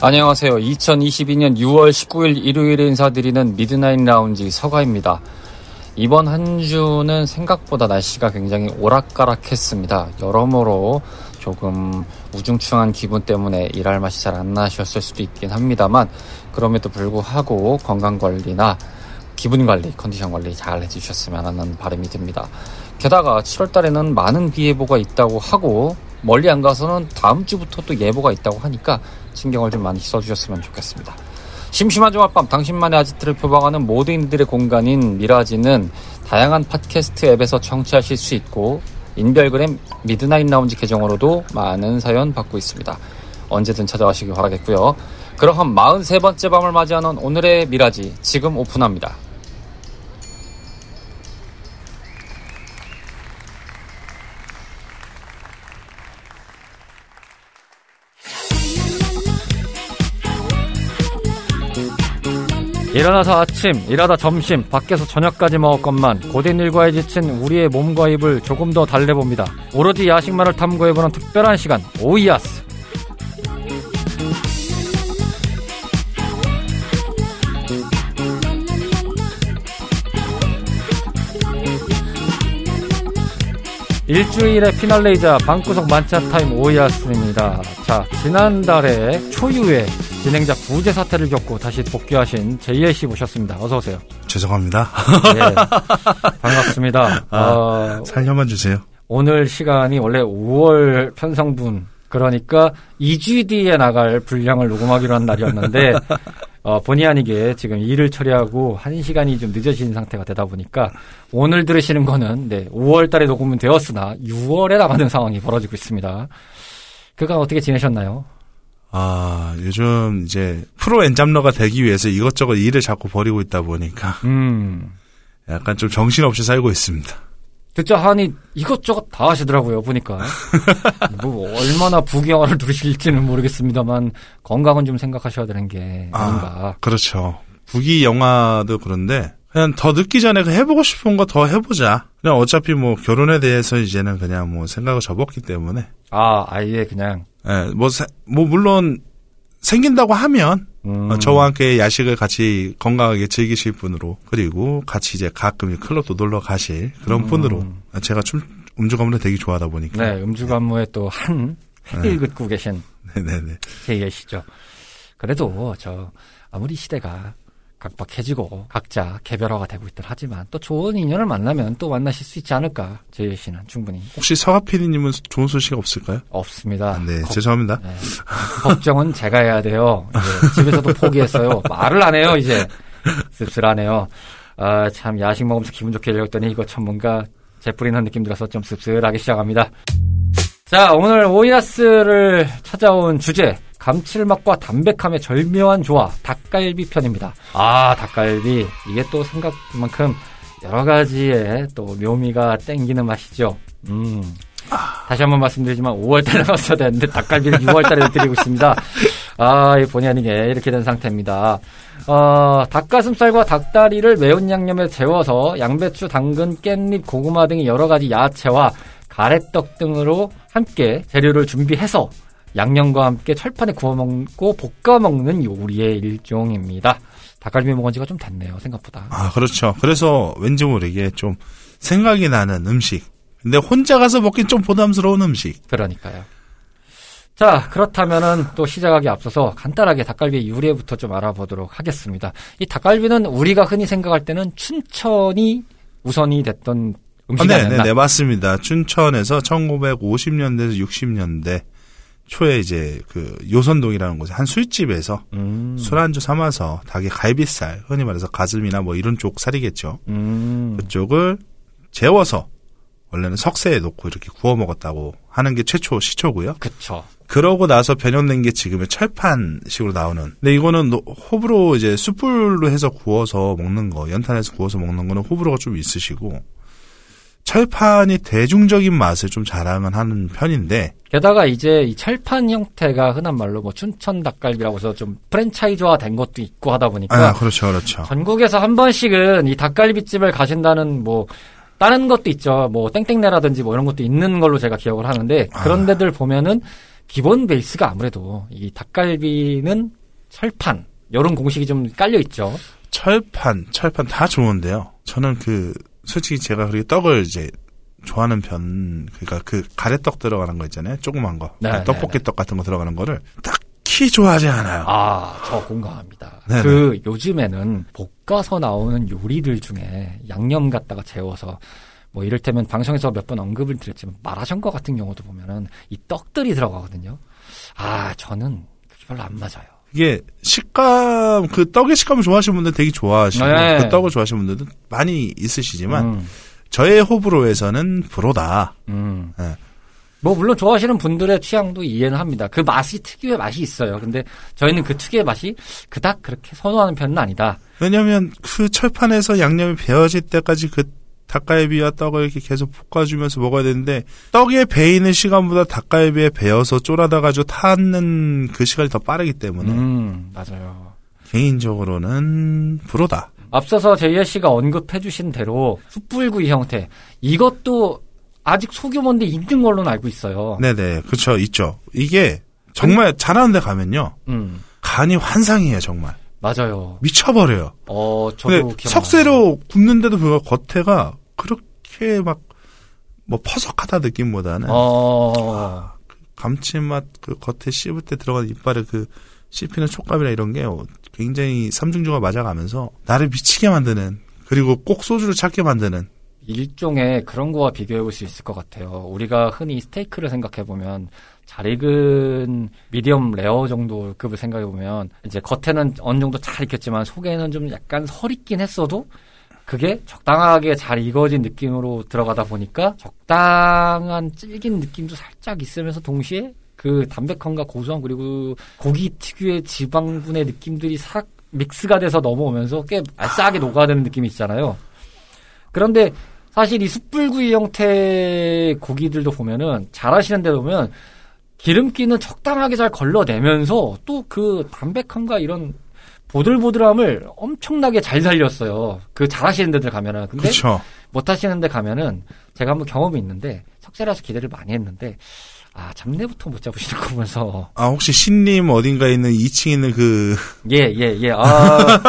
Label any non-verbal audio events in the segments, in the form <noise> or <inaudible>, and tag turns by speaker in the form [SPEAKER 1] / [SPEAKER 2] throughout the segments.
[SPEAKER 1] 안녕하세요. 2022년 6월 19일 일요일에 인사드리는 미드나잇 라운지 서가입니다. 이번 한 주는 생각보다 날씨가 굉장히 오락가락했습니다. 여러모로 조금 우중충한 기분 때문에 일할 맛이 잘 안 나셨을 수도 있긴 합니다만 그럼에도 불구하고 건강관리나 기분관리, 컨디션 관리 잘 해주셨으면 하는 바람이 듭니다. 게다가 7월 달에는 많은 비 예보가 있다고 하고 멀리 안 가서는 다음 주부터 또 예보가 있다고 하니까 신경을 좀 많이 써주셨으면 좋겠습니다. 심심한 주말밤 당신만의 아지트를 표방하는 모든 이들의 공간인 미라지는 다양한 팟캐스트 앱에서 청취하실 수 있고 인별그램 미드나잇 라운지 계정으로도 많은 사연 받고 있습니다. 언제든 찾아와주시길 바라겠고요. 그럼 43번째 밤을 맞이하는 오늘의 미라지 지금 오픈합니다. 일어나서 아침, 일하다 점심, 밖에서 저녁까지 먹었건만 고된 일과에 지친 우리의 몸과 입을 조금 더 달래봅니다. 오로지 야식만을 탐구해보는 특별한 시간, 오이아스. 일주일의 피날레이자 방구석 만차 타임 오이아스입니다. 자, 지난달에 초유의 진행자 부재 사태를 겪고 다시 복귀하신 제이엘 씨 모셨습니다. 어서 오세요.
[SPEAKER 2] 죄송합니다.
[SPEAKER 1] 예, 반갑습니다. <laughs>
[SPEAKER 2] 아,
[SPEAKER 1] 어,
[SPEAKER 2] 살려만 주세요.
[SPEAKER 1] 오늘 시간이 원래 5월 편성분 그러니까 2주 뒤에 나갈 분량을 녹음하기로 한 날이었는데 <laughs> 어, 본의 아니게 지금 일을 처리하고 1시간이 좀 늦어진 상태가 되다 보니까 오늘 들으시는 거는 네, 5월 달에 녹음은 되었으나 6월에 나가는 상황이 벌어지고 있습니다. 그간 어떻게 지내셨나요?
[SPEAKER 2] 아, 요즘 이제 프로 엔잡러가 되기 위해서 이것저것 일을 자꾸 벌이고 있다 보니까
[SPEAKER 1] 음.
[SPEAKER 2] 약간 좀 정신없이 살고 있습니다.
[SPEAKER 1] 듣자 하니 이것저것 다 하시더라고요, 보니까. <laughs> 뭐, 얼마나 부귀영화를 누리실지는 모르겠습니다만, 건강은 좀 생각하셔야 되는 게 아닌가.
[SPEAKER 2] 아, 그렇죠. 북이 영화도 그런데 그냥 더 늦기 전에 그 해보고 싶은 거 더 해보자. 그냥 어차피 뭐 결혼에 대해서 이제는 그냥 뭐 생각을 접었기 때문에.
[SPEAKER 1] 아, 아예 그냥,
[SPEAKER 2] 예, 뭐, 사- 뭐 물론 생긴다고 하면
[SPEAKER 1] 음,
[SPEAKER 2] 어, 저와 함께 야식을 같이 건강하게 즐기실 분으로 그리고 같이 이제 가끔 클럽도 놀러 가실 그런
[SPEAKER 1] 음.
[SPEAKER 2] 분으로 제가 춤 음주 가문을 되게 좋아하다 보니까
[SPEAKER 1] 네, 또 한,
[SPEAKER 2] 네.
[SPEAKER 1] 획을 긋고 계신 <laughs>
[SPEAKER 2] 네네네
[SPEAKER 1] 계시죠. 그래도, 저, 아무리 시대가 각박해지고 각자 개별화가 되고 있들 하지만 또 좋은 인연을 만나면 또 만나실 수 있지 않을까, 제이 씨는 충분히.
[SPEAKER 2] 혹시 서가 PD님은 좋은 소식 없을까요?
[SPEAKER 1] 없습니다.
[SPEAKER 2] 아, 네
[SPEAKER 1] 걱-
[SPEAKER 2] 죄송합니다
[SPEAKER 1] 네. 걱정은 제가 해야 돼요. 집에서도 포기했어요. 말을 안 해요, 이제. 씁쓸하네요. 아, 참, 야식 먹으면서 기분 좋게 읽었더니 이거 참 뭔가 재뿌리는 느낌 들어서 좀 씁쓸하게 시작합니다. 자, 오늘 오이아스를 찾아온 주제. 감칠맛과 담백함의 절묘한 조화. 닭갈비 편입니다. 아, 닭갈비. 이게 또 생각만큼 여러 가지의 또 묘미가 땡기는 맛이죠. 음. 다시 한번 말씀드리지만 5월달에 나왔어야 되는데 닭갈비를 6월달에 드리고 있습니다. <laughs> 아, 이 본의 아니게 이렇게 된 상태입니다. 어, 닭가슴살과 닭다리를 매운 양념에 재워서 양배추, 당근, 깻잎, 고구마 등의 여러 가지 야채와 가래떡 등으로 함께 재료를 준비해서 양념과 함께 철판에 구워 먹고 볶아 먹는 요리의 일종입니다. 닭갈비 먹은 지가 좀 됐네요, 생각보다.
[SPEAKER 2] 아 그렇죠 그래서 왠지 모르게 좀 생각이 나는 음식 근데 혼자 가서 먹긴 좀 부담스러운 음식
[SPEAKER 1] 그러니까요. 자, 그렇다면은 또 시작하기 앞서서 간단하게 닭갈비의 유래부터 좀 알아보도록 하겠습니다. 이 닭갈비는 우리가 흔히 생각할 때는 춘천이 우선이 됐던
[SPEAKER 2] 아,
[SPEAKER 1] 음식이
[SPEAKER 2] 네,
[SPEAKER 1] 아니었나?
[SPEAKER 2] 네, 네, 맞습니다. 춘천에서 1950년대에서 60년대 초에 이제 그 요선동이라는 곳에 한 술집에서
[SPEAKER 1] 음.
[SPEAKER 2] 술안주 삼아서 닭의 갈비살, 흔히 말해서 가슴이나 뭐 이런 쪽 살이겠죠.
[SPEAKER 1] 음.
[SPEAKER 2] 그쪽을 재워서 원래는 석쇠에 놓고 이렇게 구워 먹었다고 하는 게 최초 시초고요.
[SPEAKER 1] 그쵸.
[SPEAKER 2] 그러고 나서 변형된 게 지금의 철판식으로 나오는. 근데 이거는 노- 호불호 이제 숯불로 해서 구워서 먹는 거, 연탄에서 구워서 먹는 거는 호불호가 좀 있으시고 철판이 대중적인 맛을 좀 자랑은 하는 편인데
[SPEAKER 1] 게다가 이제 이 철판 형태가 흔한 말로 뭐 춘천 닭갈비라고 해서 좀 프랜차이즈화 된 것도 있고 하다 보니까
[SPEAKER 2] 아 그렇죠 그렇죠.
[SPEAKER 1] 전국에서 한 번씩은 이 닭갈비집을 가신다는 뭐 다른 것도 있죠. 뭐 땡땡내라든지 뭐 이런 것도 있는 걸로 제가 기억을 하는데 그런
[SPEAKER 2] 아.
[SPEAKER 1] 데들 보면은 기본 베이스가 아무래도 이 닭갈비는 철판 이런 공식이 좀 깔려 있죠.
[SPEAKER 2] 철판 철판 다 좋은데요. 저는 그 솔직히 제가 그렇게 떡을 이제 좋아하는 편 그러니까 그 가래떡 들어가는 거 있잖아요. 조그만 거
[SPEAKER 1] 네,
[SPEAKER 2] 떡볶이 떡 같은 거 들어가는 거를 딱히 좋아하지 않아요.
[SPEAKER 1] 아, 저 공감합니다.
[SPEAKER 2] 네네.
[SPEAKER 1] 그 요즘에는 볶아서 나오는 요리들 중에 양념 갖다가 재워서 뭐 이를테면 방송에서 몇 번 언급을 드렸지만 마라샹궈 같은 경우도 보면은 이 떡들이 들어가거든요. 아, 저는 그게 별로 안 맞아요.
[SPEAKER 2] 이게 식감 그 떡의 식감을 좋아하시는 분들 되게 좋아하시고
[SPEAKER 1] 네.
[SPEAKER 2] 그 떡을 좋아하시는 분들도 많이 있으시지만
[SPEAKER 1] 음,
[SPEAKER 2] 저의 호불호에서는 불호다.
[SPEAKER 1] 음.
[SPEAKER 2] 네.
[SPEAKER 1] 뭐 물론 좋아하시는 분들의 취향도 이해는 합니다. 그 맛이 특유의 맛이 있어요. 근데 저희는 그 특유의 맛이 그닥 그렇게 선호하는 편은 아니다.
[SPEAKER 2] 왜냐하면 그 철판에서 양념이 배어질 때까지 그 닭갈비와 떡을 이렇게 계속 볶아주면서 먹어야 되는데 떡에 배이는 시간보다 닭갈비에 배어서 쫄아다가지고 타는 그 시간이 더 빠르기 때문에
[SPEAKER 1] 음, 맞아요.
[SPEAKER 2] 개인적으로는 불호다.
[SPEAKER 1] 앞서서 제이아 씨가 언급해주신 대로 숯불구이 형태 이것도 아직 소규모인데 있는 걸로는 알고 있어요.
[SPEAKER 2] 네네 그렇죠 있죠. 이게 정말 잘하는 데 가면요
[SPEAKER 1] 음,
[SPEAKER 2] 간이 환상이에요 정말
[SPEAKER 1] 맞아요.
[SPEAKER 2] 미쳐버려요.
[SPEAKER 1] 어, 저도.
[SPEAKER 2] 석쇠로 굽는데도 불구하고 겉에가 그렇게 막 뭐 퍼석하다 느낌보다는
[SPEAKER 1] 어,
[SPEAKER 2] 감칠맛 그 겉에 씹을 때 들어가는 이빨에 그 씹히는 촉감이나 이런 게 굉장히 삼중주가 맞아가면서 나를 미치게 만드는 그리고 꼭 소주를 찾게 만드는
[SPEAKER 1] 일종의 그런 거와 비교해 볼 수 있을 것 같아요. 우리가 흔히 스테이크를 생각해 보면 잘 익은 미디엄 레어 정도 급을 생각해 보면 이제 겉에는 어느 정도 잘 익혔지만 속에는 좀 약간 설익긴 했어도 그게 적당하게 잘 익어진 느낌으로 들어가다 보니까 적당한 질긴 느낌도 살짝 있으면서 동시에 그 담백함과 고소함 그리고 고기 특유의 지방분의 느낌들이 싹 믹스가 돼서 넘어오면서 꽤 알싸하게 녹아드는 느낌이 있잖아요. 그런데 사실 이 숯불구이 형태의 고기들도 보면은 잘하시는 데 보면 기름기는 적당하게 잘 걸러내면서 또 그 담백함과 이런 보들보들함을 엄청나게 잘 살렸어요. 그 잘하시는 데들 가면은. 근데
[SPEAKER 2] 그렇죠.
[SPEAKER 1] 못하시는 데 가면은 제가 한번 경험이 있는데 석쇠라서 기대를 많이 했는데 아 잡내부터 못 잡으시는 거 보면서
[SPEAKER 2] 아 혹시 신림 어딘가에 있는 2층에 있는 그 <laughs>
[SPEAKER 1] 예 예 예 아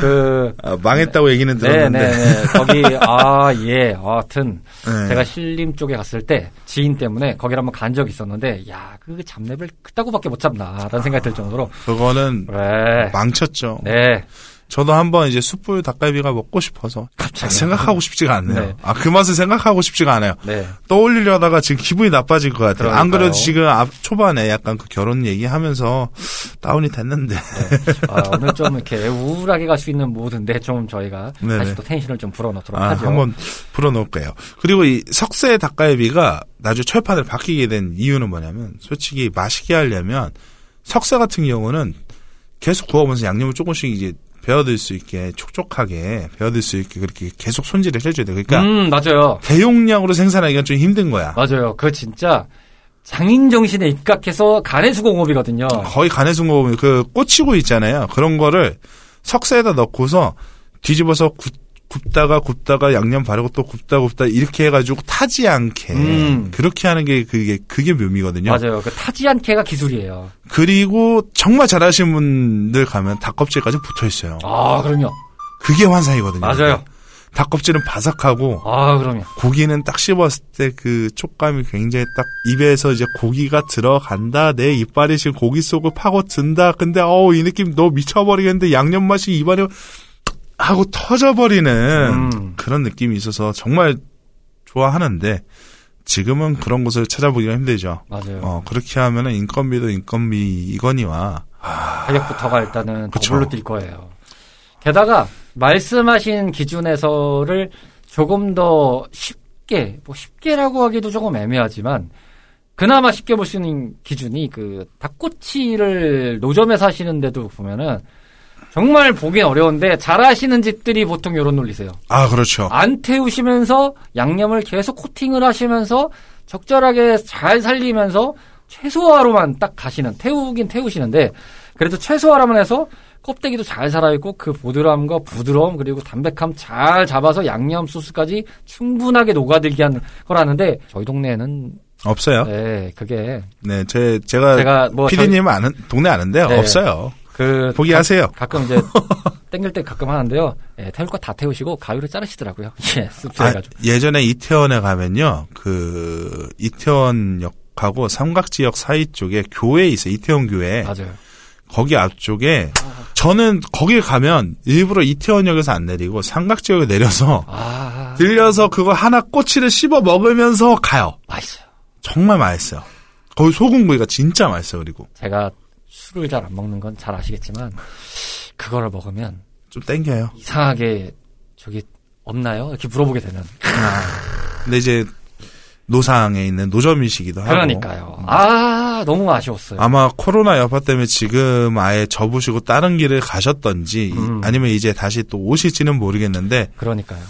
[SPEAKER 1] 그 <laughs>
[SPEAKER 2] 아, 망했다고 얘기는 들었는데
[SPEAKER 1] 네 네 네 거기 <laughs> 아예 하여튼
[SPEAKER 2] 네.
[SPEAKER 1] 제가 신림 쪽에 갔을 때 지인 때문에 거기를 한번 간 적이 있었는데 야 그 잡내를 그따구밖에 못 잡나 라는 생각이 들 정도로
[SPEAKER 2] 그거는
[SPEAKER 1] 네.
[SPEAKER 2] 망쳤죠.
[SPEAKER 1] 네.
[SPEAKER 2] 저도 한번 이제 숯불 닭갈비가 먹고 싶어서
[SPEAKER 1] 갑자기
[SPEAKER 2] 생각하고 싶지가 않네요.
[SPEAKER 1] 네.
[SPEAKER 2] 아 그 맛을 생각하고 싶지가 않아요.
[SPEAKER 1] 네.
[SPEAKER 2] 떠올리려다가 지금 기분이 나빠질 것 같아요. 안
[SPEAKER 1] 그러니까요.
[SPEAKER 2] 그래도 지금 앞 초반에 약간 그 결혼 얘기하면서 다운이 됐는데
[SPEAKER 1] 아, 오늘 좀 이렇게 우울하게 갈 수 있는 모드인데 좀 저희가
[SPEAKER 2] 네네.
[SPEAKER 1] 다시 또 텐션을 좀 불어넣도록
[SPEAKER 2] 아,
[SPEAKER 1] 하죠.
[SPEAKER 2] 한번 풀어놓을게요. 그리고 이 석쇠 닭갈비가 나중에 철판을 바뀌게 된 이유는 뭐냐면 솔직히 맛있게 하려면 석쇠 같은 경우는 계속 구워보면서 양념을 조금씩 이제 배어들 수 있게 촉촉하게 배어들 수 있게 그렇게 계속 손질을 해줘야 돼. 그러니까
[SPEAKER 1] 음 맞아요.
[SPEAKER 2] 대용량으로 생산하기가 좀 힘든 거야.
[SPEAKER 1] 맞아요. 그 진짜 장인 정신에 입각해서 가내수공업이거든요.
[SPEAKER 2] 거의 간해순고 그 꽂히고 있잖아요. 그런 거를 석쇠에다 넣고서 뒤집어서 굽, 굽다가 굽다가 양념 바르고 또 굽다 굽다 이렇게 해가지고 타지 않게
[SPEAKER 1] 음.
[SPEAKER 2] 그렇게 하는 게 그게 그게 묘미거든요.
[SPEAKER 1] 맞아요. 그 타지 않게가 기술이에요.
[SPEAKER 2] 그리고 정말 잘하시는 분들 가면 닭껍질까지 붙어 있어요.
[SPEAKER 1] 아 그럼요.
[SPEAKER 2] 그게 환상이거든요.
[SPEAKER 1] 맞아요.
[SPEAKER 2] 닭껍질은 바삭하고
[SPEAKER 1] 아 그럼요.
[SPEAKER 2] 고기는 딱 씹었을 때 그 촉감이 굉장히 딱 입에서 이제 고기가 들어간다. 내 이빨이 지금 고기 속을 파고 든다. 근데 어우 이 느낌 너 미쳐버리겠는데 양념 맛이 입안에 하고 터져버리는
[SPEAKER 1] 음.
[SPEAKER 2] 그런 느낌이 있어서 정말 좋아하는데 지금은 그런 곳을 찾아보기가 힘들죠.
[SPEAKER 1] 맞아요.
[SPEAKER 2] 어, 그렇게 하면은 인건비도 인건비 이거니와
[SPEAKER 1] 가격부터가 일단은. 더블로 뛸 거예요. 게다가 말씀하신 기준에서를 조금 더 쉽게, 뭐 쉽게라고 하기도 조금 애매하지만 그나마 쉽게 볼 수 있는 기준이 그 닭꼬치를 노점에서 하시는데도 보면은 정말 보긴 어려운데 잘하시는 집들이 보통 이런 논리세요.
[SPEAKER 2] 아 그렇죠.
[SPEAKER 1] 안 태우시면서 양념을 계속 코팅을 하시면서 적절하게 잘 살리면서 최소화로만 딱 가시는 태우긴 태우시는데 그래도 최소화로만 해서 껍데기도 잘 살아있고 그 보드람과 부드러움 그리고 담백함 잘 잡아서 양념 소스까지 충분하게 녹아들게 하는 거라는데 저희 동네에는
[SPEAKER 2] 없어요.
[SPEAKER 1] 네 그게
[SPEAKER 2] 네, 제 제가,
[SPEAKER 1] 제가 뭐
[SPEAKER 2] 피디님 아는 동네 아는데요.
[SPEAKER 1] 네.
[SPEAKER 2] 없어요.
[SPEAKER 1] 그
[SPEAKER 2] 포기하세요.
[SPEAKER 1] 가, 끔 이제 <laughs> 땡길 때 가끔 하는데요. 예, 태울 거 다 태우시고 가위로 자르시더라고요. <laughs> 예,
[SPEAKER 2] 아. 예전에 이태원에 가면요, 그 이태원역하고 삼각지역 사이 쪽에 교회 있어요. 이태원 교회.
[SPEAKER 1] 맞아요.
[SPEAKER 2] 거기 앞쪽에 저는 거길 가면 일부러 이태원역에서 안 내리고 삼각지역에 내려서
[SPEAKER 1] 아,
[SPEAKER 2] 들려서 그거 하나 꼬치를 씹어 먹으면서 가요.
[SPEAKER 1] 맛있어요.
[SPEAKER 2] 정말 맛있어요. 거기 소금구이가 진짜 맛있어요. 그리고
[SPEAKER 1] 제가 술을 잘 안 먹는 건 잘 아시겠지만 그거를 먹으면
[SPEAKER 2] 좀 땡겨요.
[SPEAKER 1] 이상하게 저기 없나요? 이렇게 물어보게 되는.
[SPEAKER 2] 근데 이제 노상에 있는 노점이시기도 하고.
[SPEAKER 1] 그러니까요. 아 너무 아쉬웠어요.
[SPEAKER 2] 아마 코로나 여파 때문에 지금 아예 접으시고 다른 길을 가셨던지
[SPEAKER 1] 음.
[SPEAKER 2] 아니면 이제 다시 또 오실지는 모르겠는데
[SPEAKER 1] 그러니까요.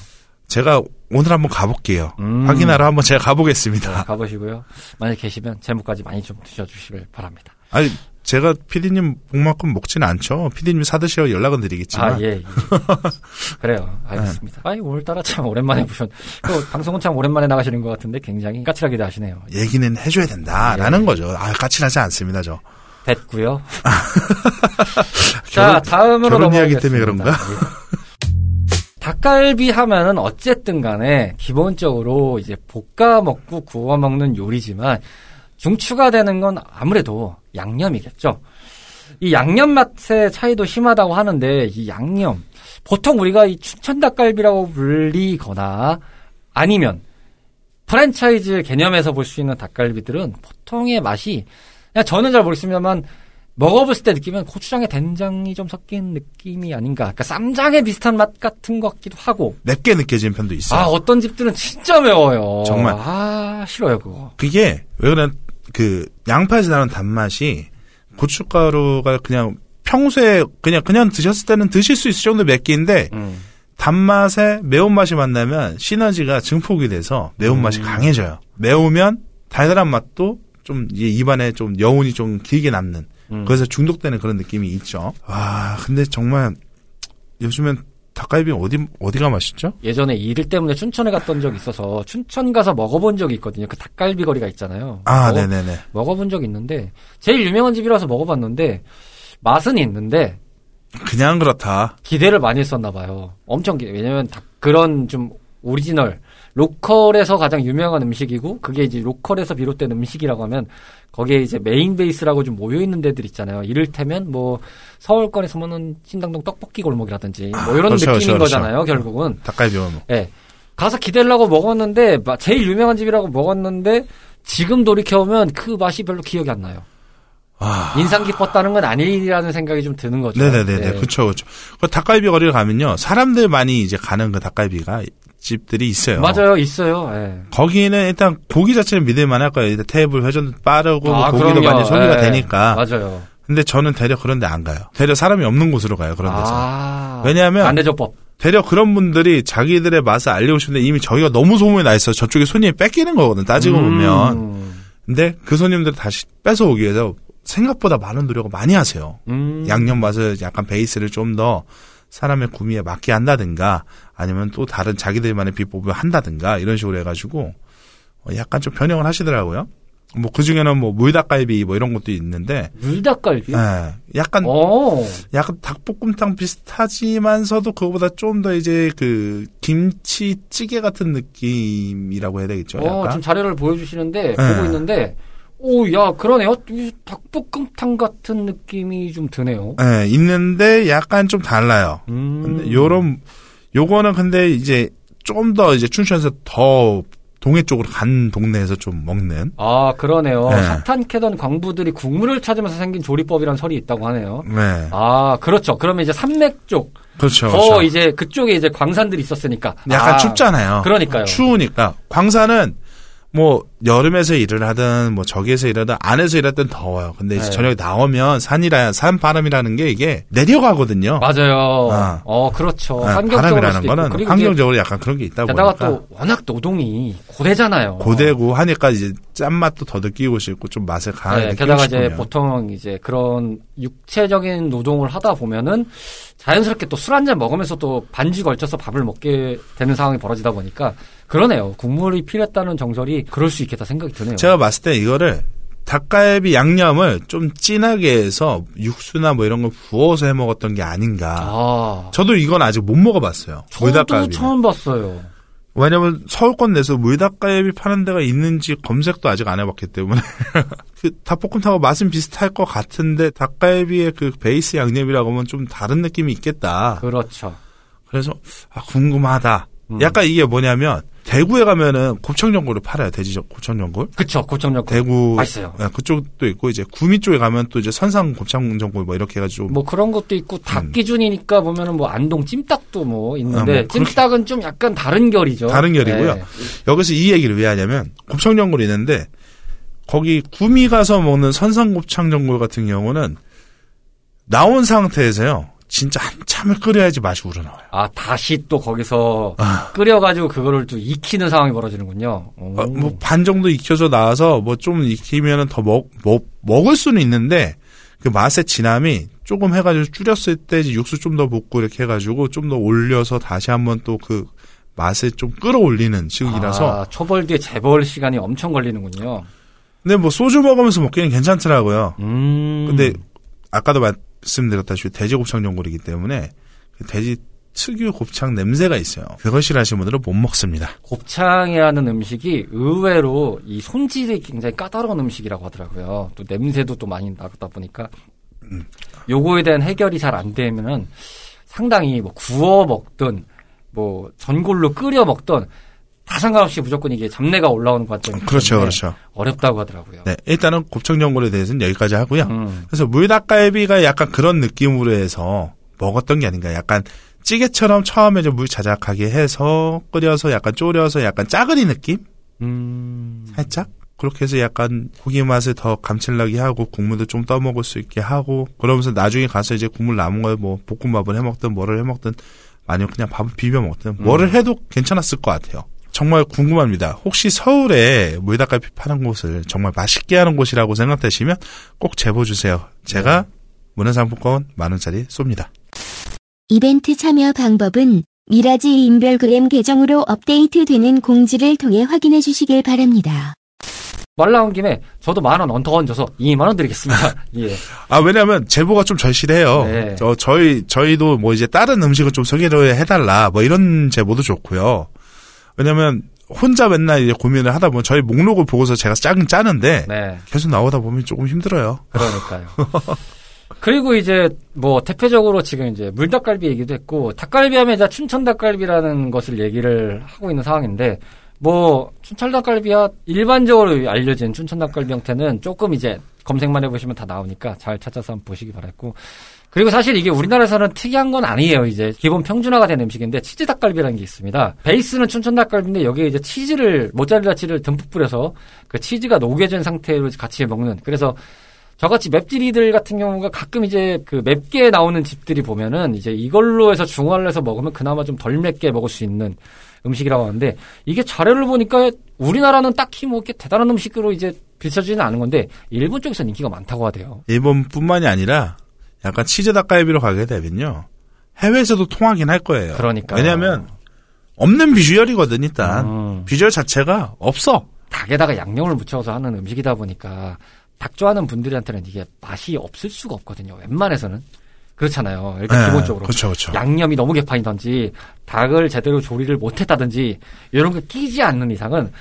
[SPEAKER 2] 제가 오늘 한번 가볼게요.
[SPEAKER 1] 음.
[SPEAKER 2] 확인하러 한번 제가
[SPEAKER 1] 네,
[SPEAKER 2] 가보겠습니다.
[SPEAKER 1] 가보시고요. 만약 계시면 제목까지 많이 좀 드셔주시길 바랍니다.
[SPEAKER 2] 아니 제가 피디님 복만큼 먹지는 않죠. 피디님 사드시라고 연락은 드리겠지만
[SPEAKER 1] 아, 예, 예. <laughs> 그래요. 알겠습니다. 아이, 오늘따라 참 오랜만에 보셨, 그, 방송은 참 오랜만에 나가시는 것 같은데 굉장히 까칠하게 하시네요.
[SPEAKER 2] 얘기는 해줘야 된다라는
[SPEAKER 1] 예.
[SPEAKER 2] 거죠. 아 까칠하지 않습니다, 저.
[SPEAKER 1] 됐고요 <laughs> 자,
[SPEAKER 2] 결혼-
[SPEAKER 1] 다음으로
[SPEAKER 2] 결혼 이야기
[SPEAKER 1] 넘어가겠습니다.
[SPEAKER 2] 때문에 그런가?
[SPEAKER 1] 예. 닭갈비 하면은 어쨌든 간에 기본적으로 이제 볶아 먹고 구워 먹는 요리지만 중추가 되는 건 아무래도 양념이겠죠. 이 양념 맛의 차이도 심하다고 하는데 이 양념 보통 우리가 이 춘천 닭갈비라고 불리거나 아니면 프랜차이즈 개념에서 볼 수 있는 닭갈비들은 보통의 맛이 그냥 저는 잘 모르겠습니다만 먹어봤을 때 느끼면 고추장에 된장이 좀 섞인 느낌이 아닌가. 그러니까 쌈장에 비슷한 맛 같은 것 같기도 하고.
[SPEAKER 2] 맵게 느껴지는 편도 있어요.
[SPEAKER 1] 아 어떤 집들은 진짜 매워요.
[SPEAKER 2] 정말.
[SPEAKER 1] 아 싫어요 그거.
[SPEAKER 2] 그게 왜 그래 그 양파에서 나는 단맛이 고춧가루가 그냥 평소에 그냥 그냥 드셨을 때는 드실 수 있을 정도 맵기인데
[SPEAKER 1] 음.
[SPEAKER 2] 단맛에 매운맛이 만나면 시너지가 증폭이 돼서 매운맛이
[SPEAKER 1] 음.
[SPEAKER 2] 강해져요. 매우면 달달한 맛도 좀 입안에 좀 여운이 좀 길게 남는
[SPEAKER 1] 음.
[SPEAKER 2] 그래서 중독되는 그런 느낌이 있죠. 와 근데 정말 요즘엔 닭갈비 어디 어디가 맛있죠?
[SPEAKER 1] 예전에 이일 때문에 춘천에 갔던 적이 있어서 춘천 가서 먹어본 적이 있거든요. 그 닭갈비 거리가 있잖아요.
[SPEAKER 2] 아
[SPEAKER 1] 먹어-
[SPEAKER 2] 네네네.
[SPEAKER 1] 먹어본 적이 있는데 제일 유명한 집이라서 먹어봤는데 맛은 있는데
[SPEAKER 2] 그냥 그렇다.
[SPEAKER 1] 기대를 많이 했었나 봐요. 엄청 기대. 왜냐면 다 그런 좀 오리지널 local에서 가장 유명한 음식이고 그게 이제 local에서 비롯된 음식이라고 하면 거기에 이제 main base라고 좀 모여 있는 데들 있잖아요. 이를테면 뭐 서울권에서는 신당동 떡볶이 골목이라든지 뭐 이런
[SPEAKER 2] 그렇죠,
[SPEAKER 1] 느낌인
[SPEAKER 2] 그렇죠, 그렇죠.
[SPEAKER 1] 거잖아요. 결국은
[SPEAKER 2] 닭갈비 뭐.
[SPEAKER 1] 예. 가서 기대를 하고 먹었는데 마- 제일 유명한 집이라고 먹었는데 지금 돌이켜보면 그 맛이 별로 기억이 안 나요.
[SPEAKER 2] 아.
[SPEAKER 1] 인상 깊었다는 건 아니라는 생각이 좀 드는 거죠.
[SPEAKER 2] 네네네네.
[SPEAKER 1] 네.
[SPEAKER 2] 그쵸, 그쵸. 그 닭갈비 거리를 가면요. 사람들 많이 이제 가는 그 닭갈비가 집들이 있어요.
[SPEAKER 1] 맞아요, 있어요. 예.
[SPEAKER 2] 거기는 일단 고기 자체는 믿을만 할 거예요. 일단 테이블 회전도 빠르고 뭐
[SPEAKER 1] 아,
[SPEAKER 2] 고기도
[SPEAKER 1] 그럼요.
[SPEAKER 2] 많이 소비가
[SPEAKER 1] 예.
[SPEAKER 2] 되니까.
[SPEAKER 1] 맞아요.
[SPEAKER 2] 근데 저는 대려 그런 데 안 가요. 대려 사람이 없는 곳으로 가요. 그런 데서.
[SPEAKER 1] 아,
[SPEAKER 2] 왜냐하면
[SPEAKER 1] 반대조법.
[SPEAKER 2] 대려 그런 분들이 자기들의 맛을 알리고 싶은데 이미 저희가 너무 소문이 나 있어. 저쪽에 손님이 뺏기는 거거든. 따지고 보면.
[SPEAKER 1] 음.
[SPEAKER 2] 근데 그 손님들 다시 뺏어오기 위해서 생각보다 많은 노력을 많이 하세요.
[SPEAKER 1] 음.
[SPEAKER 2] 양념 맛을 약간 베이스를 좀더 사람의 구미에 맞게 한다든가 아니면 또 다른 자기들만의 비법을 한다든가 이런 식으로 해가지고 어, 약간 좀 변형을 하시더라고요. 뭐 그 중에는 뭐 물닭갈비 뭐 이런 것도 있는데
[SPEAKER 1] 물닭갈비.
[SPEAKER 2] 예, 약간
[SPEAKER 1] 오.
[SPEAKER 2] 약간 닭볶음탕 비슷하지만서도 그거보다 좀 더 이제 그 김치찌개 같은 느낌이라고 해야 되겠죠.
[SPEAKER 1] 어,
[SPEAKER 2] 약간
[SPEAKER 1] 지금 자료를 보여주시는데
[SPEAKER 2] 네.
[SPEAKER 1] 보고 있는데, 오, 야, 그러네요. 이 닭볶음탕 같은 느낌이 좀 드네요.
[SPEAKER 2] 예, 있는데 약간 좀 달라요.
[SPEAKER 1] 음.
[SPEAKER 2] 근데 요런 요거는 근데 이제 좀 더 이제 춘천에서 더 동해 쪽으로 간 동네에서 좀 먹는.
[SPEAKER 1] 아, 그러네요.
[SPEAKER 2] 네.
[SPEAKER 1] 석탄 캐던 광부들이 국물을 찾으면서 생긴 조리법이라는 설이 있다고 하네요.
[SPEAKER 2] 네.
[SPEAKER 1] 아, 그렇죠. 그러면 이제 산맥 쪽,
[SPEAKER 2] 그렇죠.
[SPEAKER 1] 더
[SPEAKER 2] 그렇죠.
[SPEAKER 1] 이제 그쪽에 이제 광산들이 있었으니까.
[SPEAKER 2] 약간
[SPEAKER 1] 아,
[SPEAKER 2] 춥잖아요.
[SPEAKER 1] 그러니까요.
[SPEAKER 2] 추우니까. 광산은 뭐 여름에서 일을 하든 뭐 저기에서 일하든 안에서 일하든 더워요. 근데 이제
[SPEAKER 1] 네.
[SPEAKER 2] 저녁에 나오면 산이라 산 바람이라는 게 이게 내려가거든요.
[SPEAKER 1] 맞아요.
[SPEAKER 2] 아.
[SPEAKER 1] 어, 그렇죠.
[SPEAKER 2] 아,
[SPEAKER 1] 환경적으로
[SPEAKER 2] 바람이라는. 거는 환경적으로 약간 그런 게 있다
[SPEAKER 1] 게다가
[SPEAKER 2] 보니까
[SPEAKER 1] 또 워낙 노동이 고되잖아요.
[SPEAKER 2] 고되고 하니까 이제 짠맛도 더 느끼고 싶고 좀 맛을 강하게
[SPEAKER 1] 네,
[SPEAKER 2] 느끼고
[SPEAKER 1] 게다가
[SPEAKER 2] 싶으면
[SPEAKER 1] 이제 보통 이제 그런 육체적인 노동을 하다 보면은 자연스럽게 또 술 한 잔 먹으면서 또 반주 걸쳐서 밥을 먹게 되는 상황이 벌어지다 보니까 그러네요. 국물이 필요했다는 정설이 그럴 수 있겠다 생각이 드네요.
[SPEAKER 2] 제가 봤을 때 이거를 닭갈비 양념을 좀 진하게 해서 육수나 뭐 이런 거 부어서 해 먹었던 게 아닌가.
[SPEAKER 1] 아,
[SPEAKER 2] 저도 이건 아직 못 먹어봤어요.
[SPEAKER 1] 저도. 처음 봤어요.
[SPEAKER 2] 왜냐면 서울권 내에서 물닭갈비 파는 데가 있는지 검색도 아직 안 해봤기 때문에 <laughs> 그 닭볶음탕하고 맛은 비슷할 것 같은데 닭갈비의 그 베이스 양념이라고 하면 좀 다른 느낌이 있겠다.
[SPEAKER 1] 그렇죠.
[SPEAKER 2] 그래서 아, 궁금하다.
[SPEAKER 1] 음.
[SPEAKER 2] 약간 이게 뭐냐면 대구에 가면은 곱창전골을 팔아요. 돼지 곱창전골.
[SPEAKER 1] 그쵸. 고청역
[SPEAKER 2] 대구
[SPEAKER 1] 맛있어요.
[SPEAKER 2] 예, 그쪽도 있고 이제 구미 쪽에 가면 또 이제 선상 곱창전골 뭐 이렇게 해가지고
[SPEAKER 1] 뭐 그런 것도 있고 닭
[SPEAKER 2] 음.
[SPEAKER 1] 기준이니까 보면은 뭐 안동 찜닭도 뭐 있는데
[SPEAKER 2] 아, 뭐
[SPEAKER 1] 찜닭은 좀 약간 다른 결이죠.
[SPEAKER 2] 다른 결이고요.
[SPEAKER 1] 네.
[SPEAKER 2] 여기서 이 얘기를 왜 하냐면 곱창전골이 있는데 거기 구미 가서 먹는 선상 곱창전골 같은 경우는 나온 상태에서요. 진짜 한참을 끓여야지 맛이 우러나와요.
[SPEAKER 1] 아 다시 또 거기서
[SPEAKER 2] 아.
[SPEAKER 1] 끓여가지고 그거를 또 익히는 상황이 벌어지는군요. 오.
[SPEAKER 2] 아, 뭐반 정도 익혀서 나와서 뭐 좀 익히면은 더 먹, 먹, 먹을 수는 있는데 그 맛의 진함이 조금 해가지고 줄였을 때 이제 육수 좀 더 붓고 이렇게 해가지고 좀 더 올려서 다시 한번 또 그 맛을 좀 끌어올리는 식이라서
[SPEAKER 1] 아, 초벌 뒤에 재벌 시간이 엄청 걸리는군요.
[SPEAKER 2] 근데 뭐 소주 먹으면서 먹기는 괜찮더라고요.
[SPEAKER 1] 음.
[SPEAKER 2] 근데 아까도 말 씀드렸다시피 돼지 곱창 전골이기 때문에 그 돼지 특유 곱창 냄새가 있어요. 그걸 싫어하시는 분들은 못 먹습니다.
[SPEAKER 1] 곱창이라는 음식이 의외로 이 손질이 굉장히 까다로운 음식이라고 하더라고요. 또 냄새도 또 많이 나다 보니까
[SPEAKER 2] 음.
[SPEAKER 1] 요거에 대한 해결이 잘 안 되면은 상당히 뭐 구워 먹든 뭐 전골로 끓여 먹든 다 상관없이 무조건 이게 잡내가 올라오는 과정이
[SPEAKER 2] 그렇죠, 그렇죠.
[SPEAKER 1] 어렵다고 하더라고요.
[SPEAKER 2] 네, 일단은 곱창 전골에 대해서는 여기까지 하고요.
[SPEAKER 1] 음.
[SPEAKER 2] 그래서 물닭갈비가 약간 그런 느낌으로 해서 먹었던 게 아닌가. 약간 찌개처럼 처음에 물 자작하게 해서 끓여서 약간 졸여서 약간 짜글이 느낌?
[SPEAKER 1] 음.
[SPEAKER 2] 살짝? 그렇게 해서 약간 고기 맛을 더 감칠나게 하고 국물도 좀 떠먹을 수 있게 하고 그러면서 나중에 가서 이제 국물 남은 걸 뭐 볶음밥을 해 먹든 뭐를 해 먹든 아니면 그냥 밥을 비벼 먹든 뭐를 해도 괜찮았을 것 같아요. 정말 궁금합니다. 혹시 서울에 물닭갈비 파는 곳을 정말 맛있게 하는 곳이라고 생각되시면 꼭 제보 주세요. 제가 문화상품권 만 원짜리 쏩니다.
[SPEAKER 3] 이벤트 참여 방법은 미라지 인별그램 계정으로 업데이트되는 공지를 통해 확인해 주시길 바랍니다.
[SPEAKER 1] 말 나온 김에 저도 만 원 언더 얹어서 2만 원 드리겠습니다. <laughs> 예.
[SPEAKER 2] 아 왜냐하면 제보가 좀 절실해요.
[SPEAKER 1] 네.
[SPEAKER 2] 저 저희 저희도 뭐 이제 다른 음식을 좀 소개를 해달라 뭐 이런 제보도 좋고요. 왜냐하면 혼자 맨날 이제 고민을 하다 보면 저희 목록을 보고서 제가 짜긴 짜는데
[SPEAKER 1] 네.
[SPEAKER 2] 계속 나오다 보면 조금 힘들어요.
[SPEAKER 1] 그러니까요. <laughs> 그리고 이제 뭐 대표적으로 지금 이제 물닭갈비 얘기도 했고 닭갈비 하면 이제 춘천 닭갈비라는 것을 얘기를 하고 있는 상황인데 뭐 춘천 닭갈비야 일반적으로 알려진 춘천 닭갈비 형태는 조금 이제 검색만 해보시면 다 나오니까 잘 찾아서 한번 보시기 바랄고 그리고 사실 이게 우리나라에서는 특이한 건 아니에요. 이제 기본 평준화가 된 음식인데 치즈 닭갈비라는 게 있습니다. 베이스는 춘천 닭갈비인데 여기에 이제 치즈를 모짜렐라 치즈를 듬뿍 뿌려서 그 치즈가 녹여진 상태로 같이 먹는 그래서 저같이 맵찔이들 같은 경우가 가끔 이제 그 맵게 나오는 집들이 보면은 이제 이걸로 해서 중화를 해서 먹으면 그나마 좀 덜 맵게 먹을 수 있는 음식이라고 하는데 이게 자료를 보니까 우리나라는 딱히 뭐 이렇게 대단한 음식으로 이제 비춰지지는 않은 건데 일본 쪽에서는 인기가 많다고 하대요.
[SPEAKER 2] 일본뿐만이 아니라 약간 치즈 닭갈비로 가게 되면요 해외에서도 통하긴 할 거예요.
[SPEAKER 1] 그러니까
[SPEAKER 2] 왜냐하면 없는 비주얼이거든 일단
[SPEAKER 1] 음,
[SPEAKER 2] 비주얼 자체가 없어.
[SPEAKER 1] 닭에다가 양념을 묻혀서 하는 음식이다 보니까 닭 좋아하는 분들한테는 이게 맛이 없을 수가 없거든요. 웬만해서는 그렇잖아요. 일단
[SPEAKER 2] 네,
[SPEAKER 1] 기본적으로
[SPEAKER 2] 그렇죠, 그렇죠.
[SPEAKER 1] 양념이 너무 개판이든지 닭을 제대로 조리를 못했다든지 이런 게 끼지 않는 이상은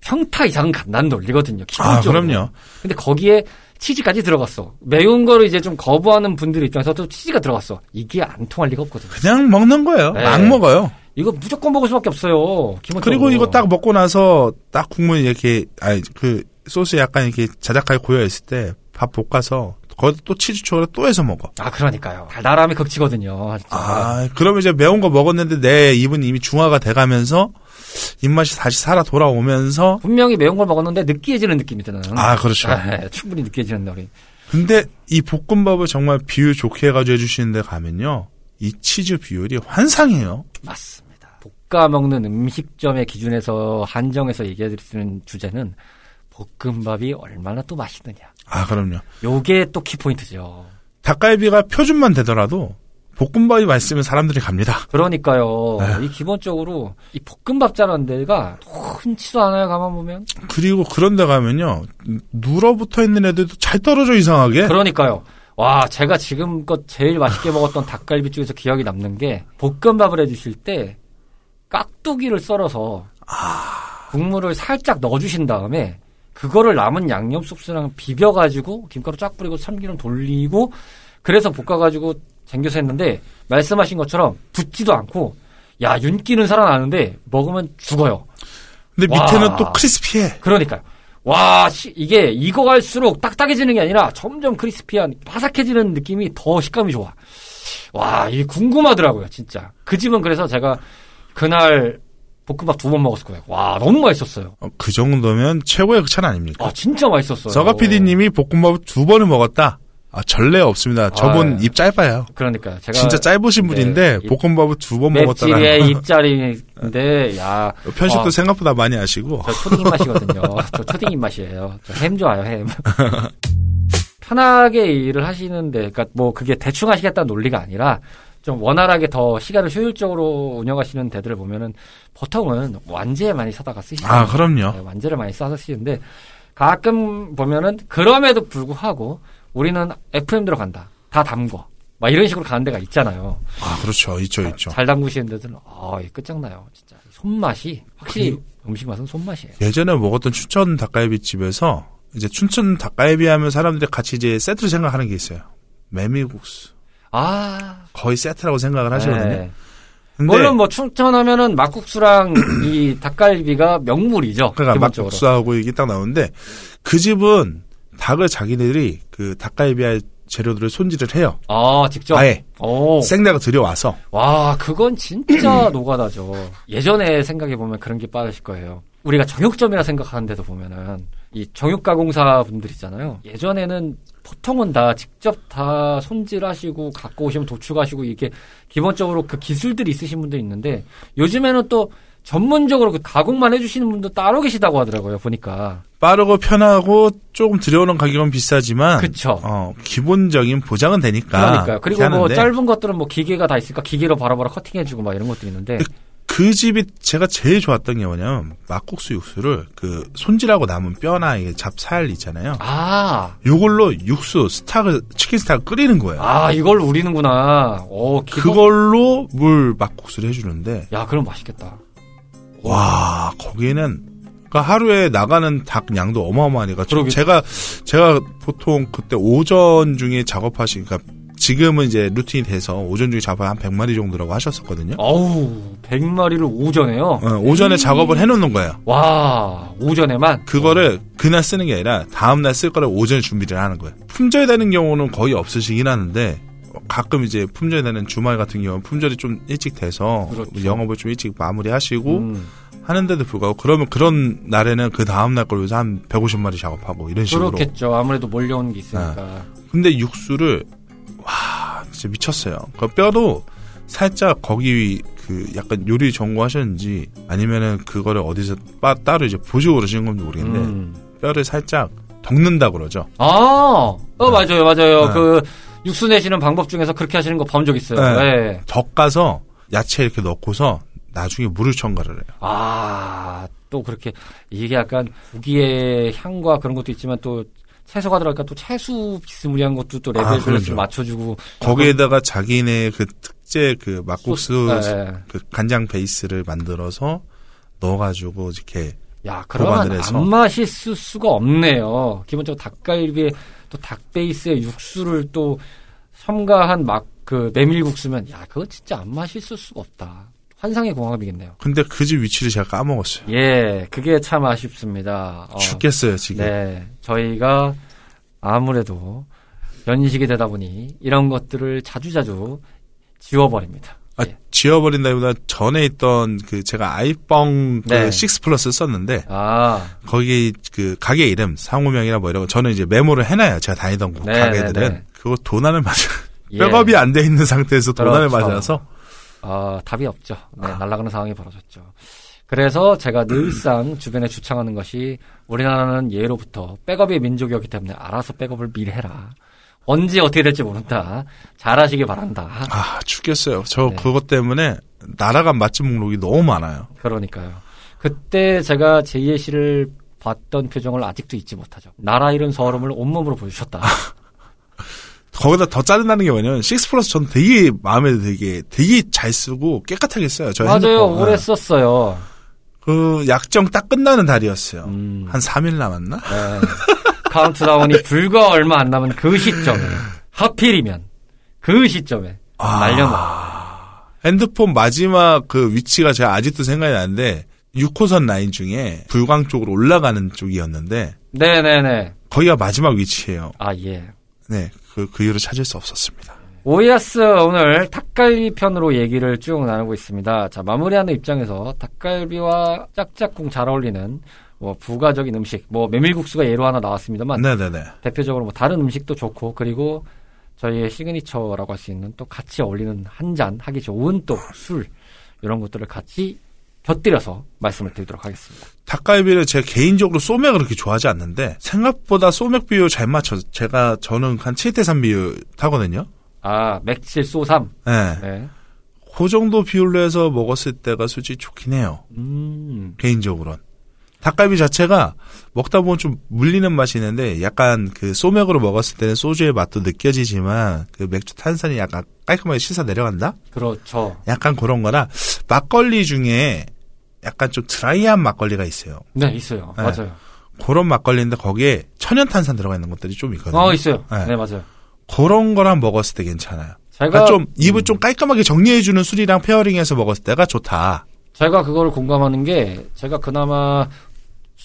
[SPEAKER 1] 평타 이상은 간다는 논리거든요.
[SPEAKER 2] 아
[SPEAKER 1] 기본적으로.
[SPEAKER 2] 그럼요.
[SPEAKER 1] 근데 거기에 치즈까지 들어갔어. 매운 거를 이제 좀 거부하는 분들 입장에서도 치즈가 들어갔어. 이게 안 통할 리가 없거든요.
[SPEAKER 2] 그냥 먹는 거예요.
[SPEAKER 1] 네.
[SPEAKER 2] 막 먹어요.
[SPEAKER 1] 이거 무조건 먹을 수밖에 없어요. 기본적으로.
[SPEAKER 2] 그리고 이거 딱 먹고 나서 딱 국물 이렇게 아니 그 소스 약간 이렇게 자작하게 고여 있을 때 밥 볶아서 거기다 또 치즈 추가로 또 해서 먹어.
[SPEAKER 1] 아 그러니까요. 달달함이 극치거든요. 진짜.
[SPEAKER 2] 아, 그러면 이제 매운 거 먹었는데 내 입은 이미 중화가 돼가면서 입맛이 다시 살아 돌아오면서
[SPEAKER 1] 분명히 매운 걸 먹었는데 느끼해지는 느낌이 드는.
[SPEAKER 2] 아 그렇죠. <laughs>
[SPEAKER 1] 네, 충분히 느끼해지는 놀이.
[SPEAKER 2] 근데 이 볶음밥을 정말 비율 좋게 해가지고 해주시는 데 가면요 이 치즈 비율이 환상이에요.
[SPEAKER 1] 맞습니다. 볶아 먹는 음식점의 기준에서 한정해서 얘기해 드리는 주제는 볶음밥이 얼마나 또 맛있느냐.
[SPEAKER 2] 아 그럼요.
[SPEAKER 1] 요게 또 키포인트죠.
[SPEAKER 2] 닭갈비가 표준만 되더라도 볶음밥이 맛있으면 사람들이 갑니다.
[SPEAKER 1] 그러니까요.
[SPEAKER 2] 네.
[SPEAKER 1] 이 기본적으로 이 볶음밥 자라는 데가 흔치도 않아요. 가만 보면.
[SPEAKER 2] 그리고 그런 데 가면요 눌어붙어 있는 애들도 잘 떨어져 이상하게.
[SPEAKER 1] 그러니까요. 와, 제가 지금껏 제일 맛있게 먹었던 닭갈비 중에서 기억이 남는 게 볶음밥을 해주실 때 깍두기를 썰어서 국물을 살짝 넣어주신 다음에 그거를 남은 양념 소스랑 비벼가지고 김가루 쫙 뿌리고 참기름 돌리고 그래서 볶아가지고 쟁겨서 했는데 말씀하신 것처럼 붙지도 않고 야 윤기는 살아나는데 먹으면 죽어요.
[SPEAKER 2] 근데
[SPEAKER 1] 와.
[SPEAKER 2] 밑에는 또 크리스피해.
[SPEAKER 1] 그러니까요. 와, 시- 이게 익어갈수록 딱딱해지는 게 아니라 점점 크리스피한 바삭해지는 느낌이 더 식감이 좋아. 와, 이게 궁금하더라고요, 진짜. 그 집은 그래서 제가 그날 볶음밥 두 번 먹었을 거예요. 와, 너무 맛있었어요.
[SPEAKER 2] 어, 그 정도면 최고의 극찬 아닙니까?
[SPEAKER 1] 아, 진짜 맛있었어요.
[SPEAKER 2] 서가 PD님이 볶음밥 두 번을 먹었다. 아 전례 없습니다. 저분
[SPEAKER 1] 아,
[SPEAKER 2] 입 짧아요.
[SPEAKER 1] 그러니까요. 제가
[SPEAKER 2] 진짜 짧으신
[SPEAKER 1] 네,
[SPEAKER 2] 분인데
[SPEAKER 1] 이-
[SPEAKER 2] 볶음밥을 두번
[SPEAKER 1] 맵찔의
[SPEAKER 2] 먹었다는
[SPEAKER 1] 입자리인데, <laughs> 야.
[SPEAKER 2] 편식도
[SPEAKER 1] 어,
[SPEAKER 2] 생각보다 많이 하시고
[SPEAKER 1] 저 초딩 입맛이거든요. <laughs> 저 초딩 입맛이에요. 저 햄 좋아요, 햄. <laughs> 편하게 일을 하시는데, 그러니까 뭐 그게 대충 하시겠다는 논리가 아니라 좀 원활하게 더 시간을 효율적으로 운영하시는 데들을 보면은 보통은 완제 많이 사다가 쓰시잖아요.
[SPEAKER 2] 아 그럼요.
[SPEAKER 1] 네, 완제를 많이 싸서 쓰시는데 가끔 보면은 그럼에도 불구하고 우리는 FM 들어간다. 다 담궈. 막 이런 식으로 가는 데가 있잖아요.
[SPEAKER 2] 아 그렇죠. 있죠, 있죠.
[SPEAKER 1] 잘 담그시는 데들은 아, 이게 끝장나요. 진짜. 손맛이 확실히 음식 맛은 손맛이에요.
[SPEAKER 2] 예전에 먹었던 춘천 닭갈비 집에서 이제 춘천 닭갈비 하면 사람들이 같이 이제 세트로 생각하는 게 있어요. 메밀국수
[SPEAKER 1] 아,
[SPEAKER 2] 거의 세트라고 생각을 하시거든요.
[SPEAKER 1] 네. 물론 뭐 충천하면은 막국수랑 이 닭갈비가 명물이죠.
[SPEAKER 2] 그러니까
[SPEAKER 1] 기본적으로.
[SPEAKER 2] 막국수하고 이게 딱 나오는데 그 집은 닭을 자기들이 그 닭갈비 할 재료들을 손질을 해요.
[SPEAKER 1] 아, 직접.
[SPEAKER 2] 아예
[SPEAKER 1] 오.
[SPEAKER 2] 생닭을 들여와서
[SPEAKER 1] 와, 그건 진짜 <clears throat> 노가다죠. 예전에 생각해 보면 그런 게 빠르실 거예요. 우리가 정육점이라 생각하는데도 보면은 이 정육가공사 분들 있잖아요. 예전에는 보통은 다 직접 다 손질하시고 갖고 오시면 도축하시고 이게 기본적으로 그 기술들이 있으신 분도 있는데 요즘에는 또 전문적으로 그 가공만 해주시는 분도 따로 계시다고 하더라고요. 보니까.
[SPEAKER 2] 빠르고 편하고 조금 들여오는 가격은 비싸지만
[SPEAKER 1] 그쵸.
[SPEAKER 2] 어, 기본적인 보장은 되니까
[SPEAKER 1] 그러니까요. 그리고 뭐 짧은 것들은 뭐 기계가 다 있으니까 기계로 바로바로 커팅해주고 막 이런 것도 있는데.
[SPEAKER 2] 그 집이 제가 제일 좋았던 게 뭐냐면 막국수 육수를 그 손질하고 남은 뼈나 이게 잡살 있잖아요.
[SPEAKER 1] 아,
[SPEAKER 2] 요걸로 육수 스탁을 치킨 스탁을 끓이는 거예요.
[SPEAKER 1] 아, 이걸 우리는구나. 오, 기본-
[SPEAKER 2] 그걸로 물 막국수를 해주는데
[SPEAKER 1] 야, 그럼 맛있겠다.
[SPEAKER 2] 와 거기는 그러니까 하루에 나가는 닭 양도 어마어마하니까 저- 제가 제가 보통 그때 오전 중에 작업하신 그러니까 지금은 이제 루틴이 돼서 오전 중에 작업 한 100마리 정도라고 하셨었거든요.
[SPEAKER 1] 어우, 100마리를 오전에요?
[SPEAKER 2] 어, 오전에 작업을 해 놓는 거예요.
[SPEAKER 1] 와, 오전에만?
[SPEAKER 2] 그거를 그날 쓰는 게 아니라 다음 날 쓸 거를 오전에 준비를 하는 거예요. 품절되는 경우는 거의 없으시긴 하는데 가끔 이제 품절되는 주말 같은 경우는 품절이 좀 일찍 돼서
[SPEAKER 1] 그렇죠.
[SPEAKER 2] 영업을 좀 일찍 마무리하시고
[SPEAKER 1] 음,
[SPEAKER 2] 하는데도 불구하고 그러면 그런 날에는 그 다음 날 걸 위해서 한 150마리 작업하고 이런 식으로
[SPEAKER 1] 그렇겠죠. 아무래도 몰려오는 게 있으니까.
[SPEAKER 2] 근데 육수를 와 진짜 미쳤어요. 그 뼈도 살짝 거기 그 약간 요리 전공하셨는지 아니면은 그거를 어디서 빠, 따로 이제 보시고 그러시는 건지 모르겠는데
[SPEAKER 1] 음.
[SPEAKER 2] 뼈를 살짝 덮는다 그러죠.
[SPEAKER 1] 아, 어, 맞아요, 맞아요.
[SPEAKER 2] 네.
[SPEAKER 1] 그, 육수 내시는 방법 중에서 그렇게 하시는 거 본 적 있어요.
[SPEAKER 2] 네.
[SPEAKER 1] 네.
[SPEAKER 2] 덮가서 야채 이렇게 넣고서 나중에 물을 첨가를 해요.
[SPEAKER 1] 아, 또 그렇게, 이게 약간 고기의 향과 그런 것도 있지만 또, 채소가 들어가니까 또 채수 비스무리한 것도 또
[SPEAKER 2] 아,
[SPEAKER 1] 레벨별로
[SPEAKER 2] 그렇죠.
[SPEAKER 1] 좀 맞춰주고.
[SPEAKER 2] 거기에다가 자기네 그 특제 그 막국수
[SPEAKER 1] 네.
[SPEAKER 2] 그 간장 베이스를 만들어서 넣어가지고 이렇게
[SPEAKER 1] 야, 그러면. 안 맛있을 수가 없네요. 기본적으로 닭갈비에 또 닭 베이스에 육수를 또 첨가한 막 그 메밀국수면 야, 그거 진짜 안 맛있을 수가 없다. 환상의 궁합이겠네요.
[SPEAKER 2] 근데 그 집 위치를 제가 까먹었어요.
[SPEAKER 1] 예, 그게 참 아쉽습니다. 어,
[SPEAKER 2] 죽겠어요, 지금.
[SPEAKER 1] 네, 저희가 아무래도 연식이 되다 보니 이런 것들을 자주자주 지워버립니다.
[SPEAKER 2] 아,
[SPEAKER 1] 예.
[SPEAKER 2] 지워버린다기보다 전에 있던 그 제가 아이뻥 그
[SPEAKER 1] 네.
[SPEAKER 2] 6 플러스 썼는데
[SPEAKER 1] 아,
[SPEAKER 2] 거기 그 가게 이름 상호명이나 뭐 이런 거 저는 이제 메모를 해놔요. 제가 다니던 곳
[SPEAKER 1] 네,
[SPEAKER 2] 가게들은
[SPEAKER 1] 네, 네.
[SPEAKER 2] 그거 도난을 맞아
[SPEAKER 1] 예.
[SPEAKER 2] 백업이 안 돼 있는 상태에서 도난을
[SPEAKER 1] 그렇죠.
[SPEAKER 2] 맞아서
[SPEAKER 1] 아, 답이 없죠. 네, 날아가는 상황이 벌어졌죠. 그래서 제가 늘상 주변에 주창하는 것이 우리나라는 예로부터 백업의 민족이었기 때문에 알아서 백업을 미리 해라. 언제 어떻게 될지 모른다. 잘하시기 바란다.
[SPEAKER 2] 아 죽겠어요. 저
[SPEAKER 1] 네.
[SPEAKER 2] 그것 때문에 날아간 맛집 목록이 너무 많아요.
[SPEAKER 1] 그러니까요. 그때 제가 제2의 씨를 봤던 표정을 아직도 잊지 못하죠. 나라 잃은 서름을 온몸으로 보여주셨다. <laughs>
[SPEAKER 2] 거기다 더 짜증나는 게 뭐냐면 6 플러스 저는 되게 마음에 되게 되게 잘 쓰고 깨끗하게 써요. 저
[SPEAKER 1] 맞아요.
[SPEAKER 2] 핸드폰.
[SPEAKER 1] 오래
[SPEAKER 2] 네.
[SPEAKER 1] 썼어요.
[SPEAKER 2] 그 약정 딱 끝나는 달이었어요.
[SPEAKER 1] 음,
[SPEAKER 2] 한 3일 남았나?
[SPEAKER 1] 네. <laughs> 카운트다운이 불과 얼마 안 남은 그 시점에 하필이면 그 시점에
[SPEAKER 2] 아.
[SPEAKER 1] 날려놓은
[SPEAKER 2] 핸드폰 마지막 그 위치가 제가 아직도 생각이 나는데 6호선 라인 중에 불광 쪽으로 올라가는 쪽이었는데
[SPEAKER 1] 네네네.
[SPEAKER 2] 거기가 마지막 위치예요.
[SPEAKER 1] 아 예.
[SPEAKER 2] 네, 그, 그 이후로 찾을 수 없었습니다.
[SPEAKER 1] 오이아스 오늘 닭갈비 편으로 얘기를 쭉 나누고 있습니다. 자 마무리하는 입장에서 닭갈비와 짝짝꿍 잘 어울리는 뭐 부가적인 음식, 뭐 메밀국수가 예로 하나 나왔습니다만
[SPEAKER 2] 네네네.
[SPEAKER 1] 대표적으로 뭐 다른 음식도 좋고 그리고 저희의 시그니처라고 할 수 있는 또 같이 어울리는 한 잔 하기 좋은 또 술 이런 것들을 같이 곁들여서 말씀을 드리도록 하겠습니다.
[SPEAKER 2] 닭갈비를 제가 개인적으로 소맥을 그렇게 좋아하지 않는데 생각보다 소맥 비율 잘 맞춰 제가 저는 한 7대 3 비율 타거든요.
[SPEAKER 1] 아 맥칠 소삼.
[SPEAKER 2] 네.
[SPEAKER 1] 네.
[SPEAKER 2] 그 정도 비율로 해서 먹었을 때가 솔직히 좋긴 해요.
[SPEAKER 1] 음.
[SPEAKER 2] 개인적으로는. 닭갈비 자체가 먹다 보면 좀 물리는 맛이 있는데 약간 그 소맥으로 먹었을 때는 소주의 맛도 느껴지지만 그 맥주 탄산이 약간 깔끔하게 씻어 내려간다?
[SPEAKER 1] 그렇죠.
[SPEAKER 2] 약간 그런 거라 막걸리 중에 약간 좀 드라이한 막걸리가 있어요.
[SPEAKER 1] 네 있어요.
[SPEAKER 2] 네.
[SPEAKER 1] 맞아요.
[SPEAKER 2] 그런 막걸리인데 거기에 천연 탄산 들어가 있는 것들이 좀 있거든요.
[SPEAKER 1] 어 있어요.
[SPEAKER 2] 네.
[SPEAKER 1] 네, 맞아요.
[SPEAKER 2] 그런 거랑 먹었을 때 괜찮아요.
[SPEAKER 1] 제가
[SPEAKER 2] 그러니까 좀 입을
[SPEAKER 1] 음,
[SPEAKER 2] 좀 깔끔하게 정리해주는 술이랑 페어링해서 먹었을 때가 좋다.
[SPEAKER 1] 제가 그거를 공감하는 게 제가 그나마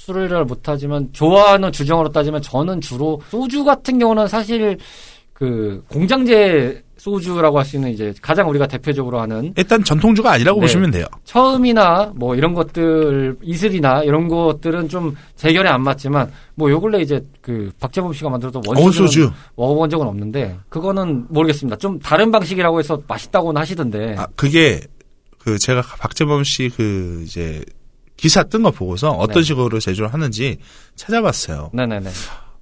[SPEAKER 1] 술을 잘 못하지만 좋아하는 주정으로 따지면 저는 주로 소주 같은 경우는 사실 그 공장제 소주라고 할 수 있는 이제 가장 우리가 대표적으로 하는
[SPEAKER 2] 일단 전통주가 아니라고
[SPEAKER 1] 네.
[SPEAKER 2] 보시면 돼요.
[SPEAKER 1] 처음이나 뭐 이런 것들 이슬이나 이런 것들은 좀 재결에 안 맞지만 뭐 요 근래 이제 그 박재범 씨가 원소주는
[SPEAKER 2] 원소주.
[SPEAKER 1] 먹어본 적은 없는데 그거는 모르겠습니다. 좀 다른 방식이라고 해서 맛있다고는 하시던데.
[SPEAKER 2] 아, 그게 그 제가 박재범 씨 그 이제 기사 뜬 거 보고서 어떤
[SPEAKER 1] 네.
[SPEAKER 2] 식으로 제조를 하는지 찾아봤어요.
[SPEAKER 1] 네네네.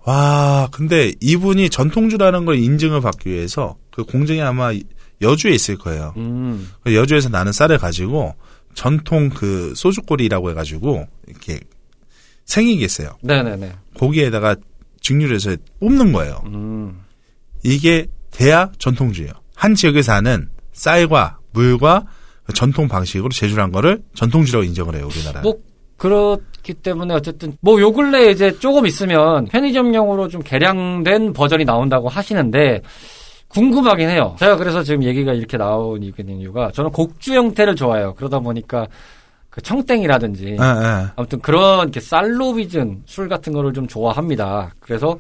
[SPEAKER 2] 와, 근데 이분이 전통주라는 걸 인증을 받기 위해서 그 공장이 아마 여주에 있을 거예요.
[SPEAKER 1] 음.
[SPEAKER 2] 그 여주에서 나는 쌀을 가지고 전통 그 소주꼬리라고 해가지고 이렇게 생이게 있어요.
[SPEAKER 1] 네네네.
[SPEAKER 2] 거기에다가 증류를 해서 뽑는 거예요.
[SPEAKER 1] 음.
[SPEAKER 2] 이게 돼야 전통주예요. 한 지역에 사는 쌀과 물과 그 전통 방식으로 제조를 한 거를 전통주라고 인정을 해요, 우리나라.
[SPEAKER 1] 뭐 그렇기 때문에 어쨌든 뭐 요 근래 이제 조금 있으면 편의점용으로 좀 개량된 버전이 나온다고 하시는데 궁금하긴 해요. 제가 그래서 지금 얘기가 이렇게 나온 이유가 저는 곡주 형태를 좋아해요. 그러다 보니까 그 청땡이라든지
[SPEAKER 2] 예, 예.
[SPEAKER 1] 아무튼 그런 이렇게 쌀로 빚은 술 같은 거를 좀 좋아합니다. 그래서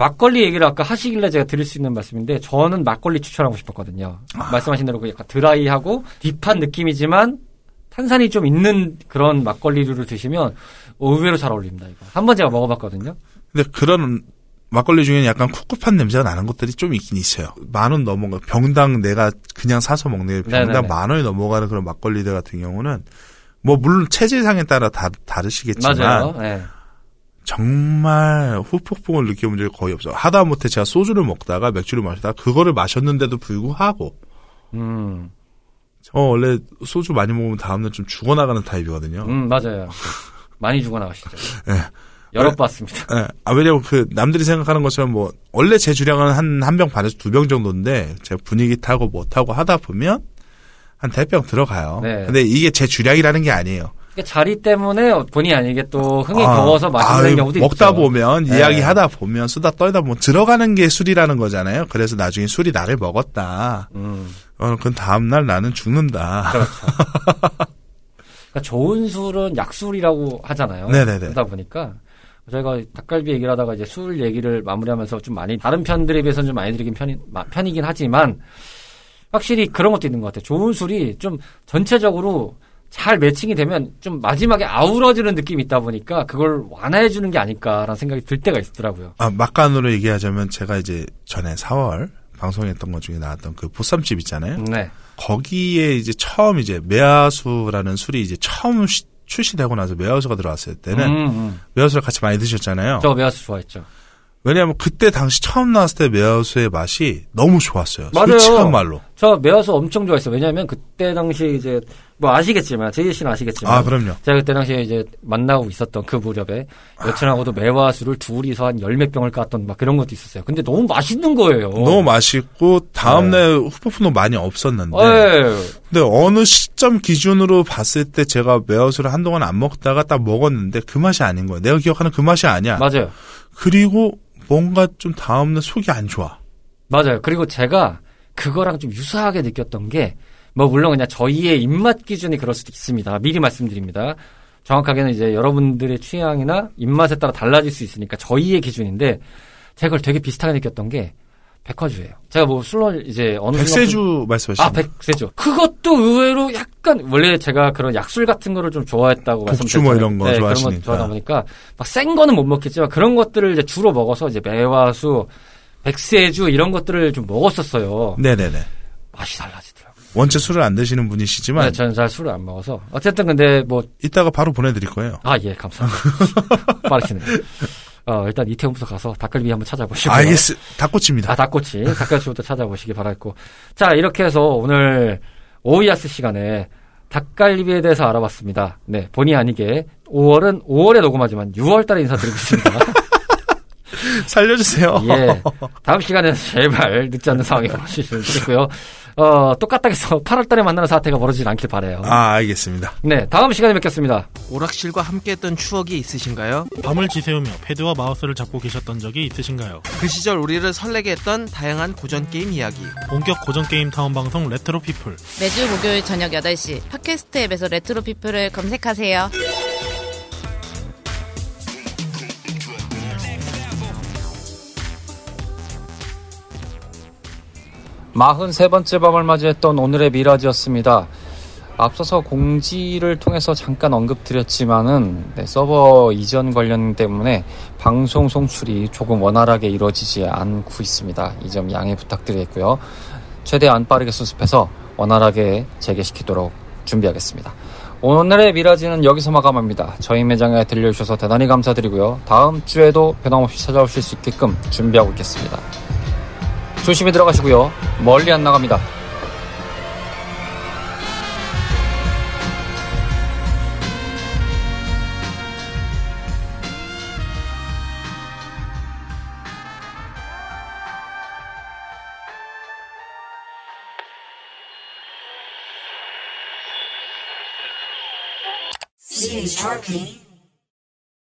[SPEAKER 1] 막걸리 얘기를 아까 하시길래 제가 드릴 수 있는 말씀인데 저는 막걸리 추천하고 싶었거든요. 말씀하신 대로 그 약간 드라이하고 딥한 느낌이지만 탄산이 좀 있는 그런 막걸리류를 드시면 의외로 잘 어울립니다. 이거 한 번 제가 먹어봤거든요.
[SPEAKER 2] 근데 그런 막걸리 중에는 약간 꿉꿉한 냄새가 나는 것들이 좀 있긴 있어요. 만 원 넘어가 병당 내가 그냥 사서 먹는 병당
[SPEAKER 1] 네네네.
[SPEAKER 2] 만 원이 넘어가는 그런 막걸리들 같은 경우는 뭐 물론 체질상에 따라 다 다르시겠지만
[SPEAKER 1] 맞아요. 네.
[SPEAKER 2] 정말 후폭풍을 느껴본 적이 거의 없어요. 하다못해 제가 소주를 먹다가 맥주를 마시다가 그거를 마셨는데도 불구하고
[SPEAKER 1] 음,
[SPEAKER 2] 저 원래 소주 많이 먹으면 다음날 좀 죽어나가는 타입이거든요.
[SPEAKER 1] 음 맞아요. 많이 죽어나가시죠. <laughs>
[SPEAKER 2] 예.
[SPEAKER 1] 여러 봤습니다.
[SPEAKER 2] 예. 아, 왜냐면 그 남들이 생각하는 것처럼 뭐 원래 제 주량은 한 한 병 반에서 두 병 정도인데 제가 분위기 타고 뭐 타고 하다 보면 한 대병 들어가요.
[SPEAKER 1] 네.
[SPEAKER 2] 근데 이게 제 주량이라는 게 아니에요.
[SPEAKER 1] 그러니까 자리 때문에 본의 아니게 또 흥이
[SPEAKER 2] 아,
[SPEAKER 1] 더워서 마시는
[SPEAKER 2] 아유,
[SPEAKER 1] 경우도
[SPEAKER 2] 먹다
[SPEAKER 1] 있죠.
[SPEAKER 2] 보면
[SPEAKER 1] 네.
[SPEAKER 2] 이야기하다 보면 쓰다 떨다 보면 들어가는 게 술이라는 거잖아요. 그래서 나중에 술이 나를 먹었다.
[SPEAKER 1] 음,
[SPEAKER 2] 어, 그 다음 날 나는 죽는다.
[SPEAKER 1] 그렇죠. <laughs> 그러니까 좋은 술은 약술이라고 하잖아요.
[SPEAKER 2] 네네네.
[SPEAKER 1] 그러다 보니까 저희가 닭갈비 얘기를 하다가 이제 술 얘기를 마무리하면서 좀 많이 다른 편들에 비해서는 좀 많이 드리긴 편이, 마- 편이긴 하지만 확실히 그런 것도 있는 것 같아요. 좋은 술이 좀 전체적으로 잘 매칭이 되면 좀 마지막에 아우러지는 느낌이 있다 보니까 그걸 완화해 주는 게 아닐까라는 생각이 들 때가 있더라고요.
[SPEAKER 2] 아, 막간으로 얘기하자면 제가 이제 전에 4월 방송했던 것 중에 나왔던 그 보쌈집 있잖아요.
[SPEAKER 1] 네.
[SPEAKER 2] 거기에 이제 처음 이제 매화수라는 술이 이제 처음 시- 출시되고 나서 매화수가 들어왔을 때는
[SPEAKER 1] 음, 음.
[SPEAKER 2] 매화수를 같이 많이 드셨잖아요.
[SPEAKER 1] 저 메아스 좋아했죠.
[SPEAKER 2] 왜냐하면 그때 당시 처음 나왔을 때 매화수의 맛이 너무 좋았어요.
[SPEAKER 1] 맞아요.
[SPEAKER 2] 솔직한 말로.
[SPEAKER 1] 저 메아스 엄청 좋아했어요. 왜냐하면 그때 당시 이제 뭐 아시겠지만 제이 씨는 아시겠지만
[SPEAKER 2] 아, 그럼요.
[SPEAKER 1] 제가 그때 당시에 이제 만나고 있었던 그 무렵에 여친하고도 매화수를 둘이서 한 열 몇 병을 깠던 막 그런 것도 있었어요. 근데 너무 맛있는 거예요.
[SPEAKER 2] 너무 맛있고 다음날 후폭풍도 많이 없었는데
[SPEAKER 1] 네.
[SPEAKER 2] 근데 어느 시점 기준으로 봤을 때 제가 매화수를 한동안 안 먹다가 딱 먹었는데 그 맛이 아닌 거예요. 내가 기억하는 그 맛이 아니야.
[SPEAKER 1] 맞아요.
[SPEAKER 2] 그리고 뭔가 좀 다음날 속이 안 좋아.
[SPEAKER 1] 맞아요. 그리고 제가 그거랑 좀 유사하게 느꼈던 게, 뭐, 물론 그냥 저희의 입맛 기준이 그럴 수도 있습니다. 미리 말씀드립니다. 정확하게는 이제 여러분들의 취향이나 입맛에 따라 달라질 수 있으니까 저희의 기준인데, 제가 그걸 되게 비슷하게 느꼈던 게, 백화주예요. 제가 뭐, 술을 이제 어느
[SPEAKER 2] 백세주 말씀하시는
[SPEAKER 1] 아, 백세주. 그것도 의외로 약간, 원래 제가 그런 약술 같은 거를 좀 좋아했다고 말씀드렸잖아요.
[SPEAKER 2] 뭐 이런 거
[SPEAKER 1] 네, 그런 거
[SPEAKER 2] 좋아하시니까.
[SPEAKER 1] 좋아하다 보니까, 막 센 거는 못 먹겠지만, 그런 것들을 이제 주로 먹어서 이제 매화수, 백세주 이런 것들을 좀 먹었었어요.
[SPEAKER 2] 네네네.
[SPEAKER 1] 맛이 달라지더라고요.
[SPEAKER 2] 원체 술을 안 드시는 분이시지만
[SPEAKER 1] 네, 저는 잘 술을 안 먹어서. 어쨌든 근데 뭐,
[SPEAKER 2] 이따가 바로 보내드릴 거예요.
[SPEAKER 1] 아, 예, 감사합니다. <laughs> 빠르시네요. 어, 일단 이태원부터 가서 닭갈비 한번 찾아보시고.
[SPEAKER 2] 알겠습. 닭꼬치입니다.
[SPEAKER 1] 아, 닭꼬치. 닭꼬치부터 찾아보시기 바랄고. 자, 이렇게 해서 오늘 오이아스 시간에 닭갈비에 대해서 알아봤습니다. 네, 본의 아니게 5월은 5월에 녹음하지만 6월 달에 인사드리고 있습니다. <laughs> <laughs>
[SPEAKER 2] 살려주세요.
[SPEAKER 1] 예. 다음 시간에는 제발 늦지 않는 상황이 좋겠고요. 어, 똑같다해서 8월 달에 만나는 사태가 벌어지지 않길 바래요.
[SPEAKER 2] 아 알겠습니다.
[SPEAKER 1] 네, 다음 시간에 뵙겠습니다.
[SPEAKER 4] 오락실과 함께했던 추억이 있으신가요?
[SPEAKER 5] 밤을 지새우며 패드와 마우스를 잡고 계셨던 적이 있으신가요?
[SPEAKER 4] 그 시절 우리를 설레게 했던 다양한 고전 게임 이야기.
[SPEAKER 5] 본격 고전 게임 타운 방송 레트로 피플
[SPEAKER 6] 매주 목요일 저녁 8시 팟캐스트 앱에서 레트로 피플을 검색하세요.
[SPEAKER 1] 마흔세 번째 밤을 맞이했던 오늘의 미라지였습니다. 앞서서 공지를 통해서 잠깐 언급드렸지만은 네, 서버 이전 관련 때문에 방송 송출이 조금 원활하게 이루어지지 않고 있습니다. 이 점 양해 부탁드리겠고요. 최대한 빠르게 수습해서 원활하게 재개시키도록 준비하겠습니다. 오늘의 미라지는 여기서 마감합니다. 저희 매장에 들려주셔서 대단히 감사드리고요. 다음 주에도 변함없이 찾아오실 수 있게끔 준비하고 있겠습니다. 조심히 들어가시고요. 멀리 안 나갑니다.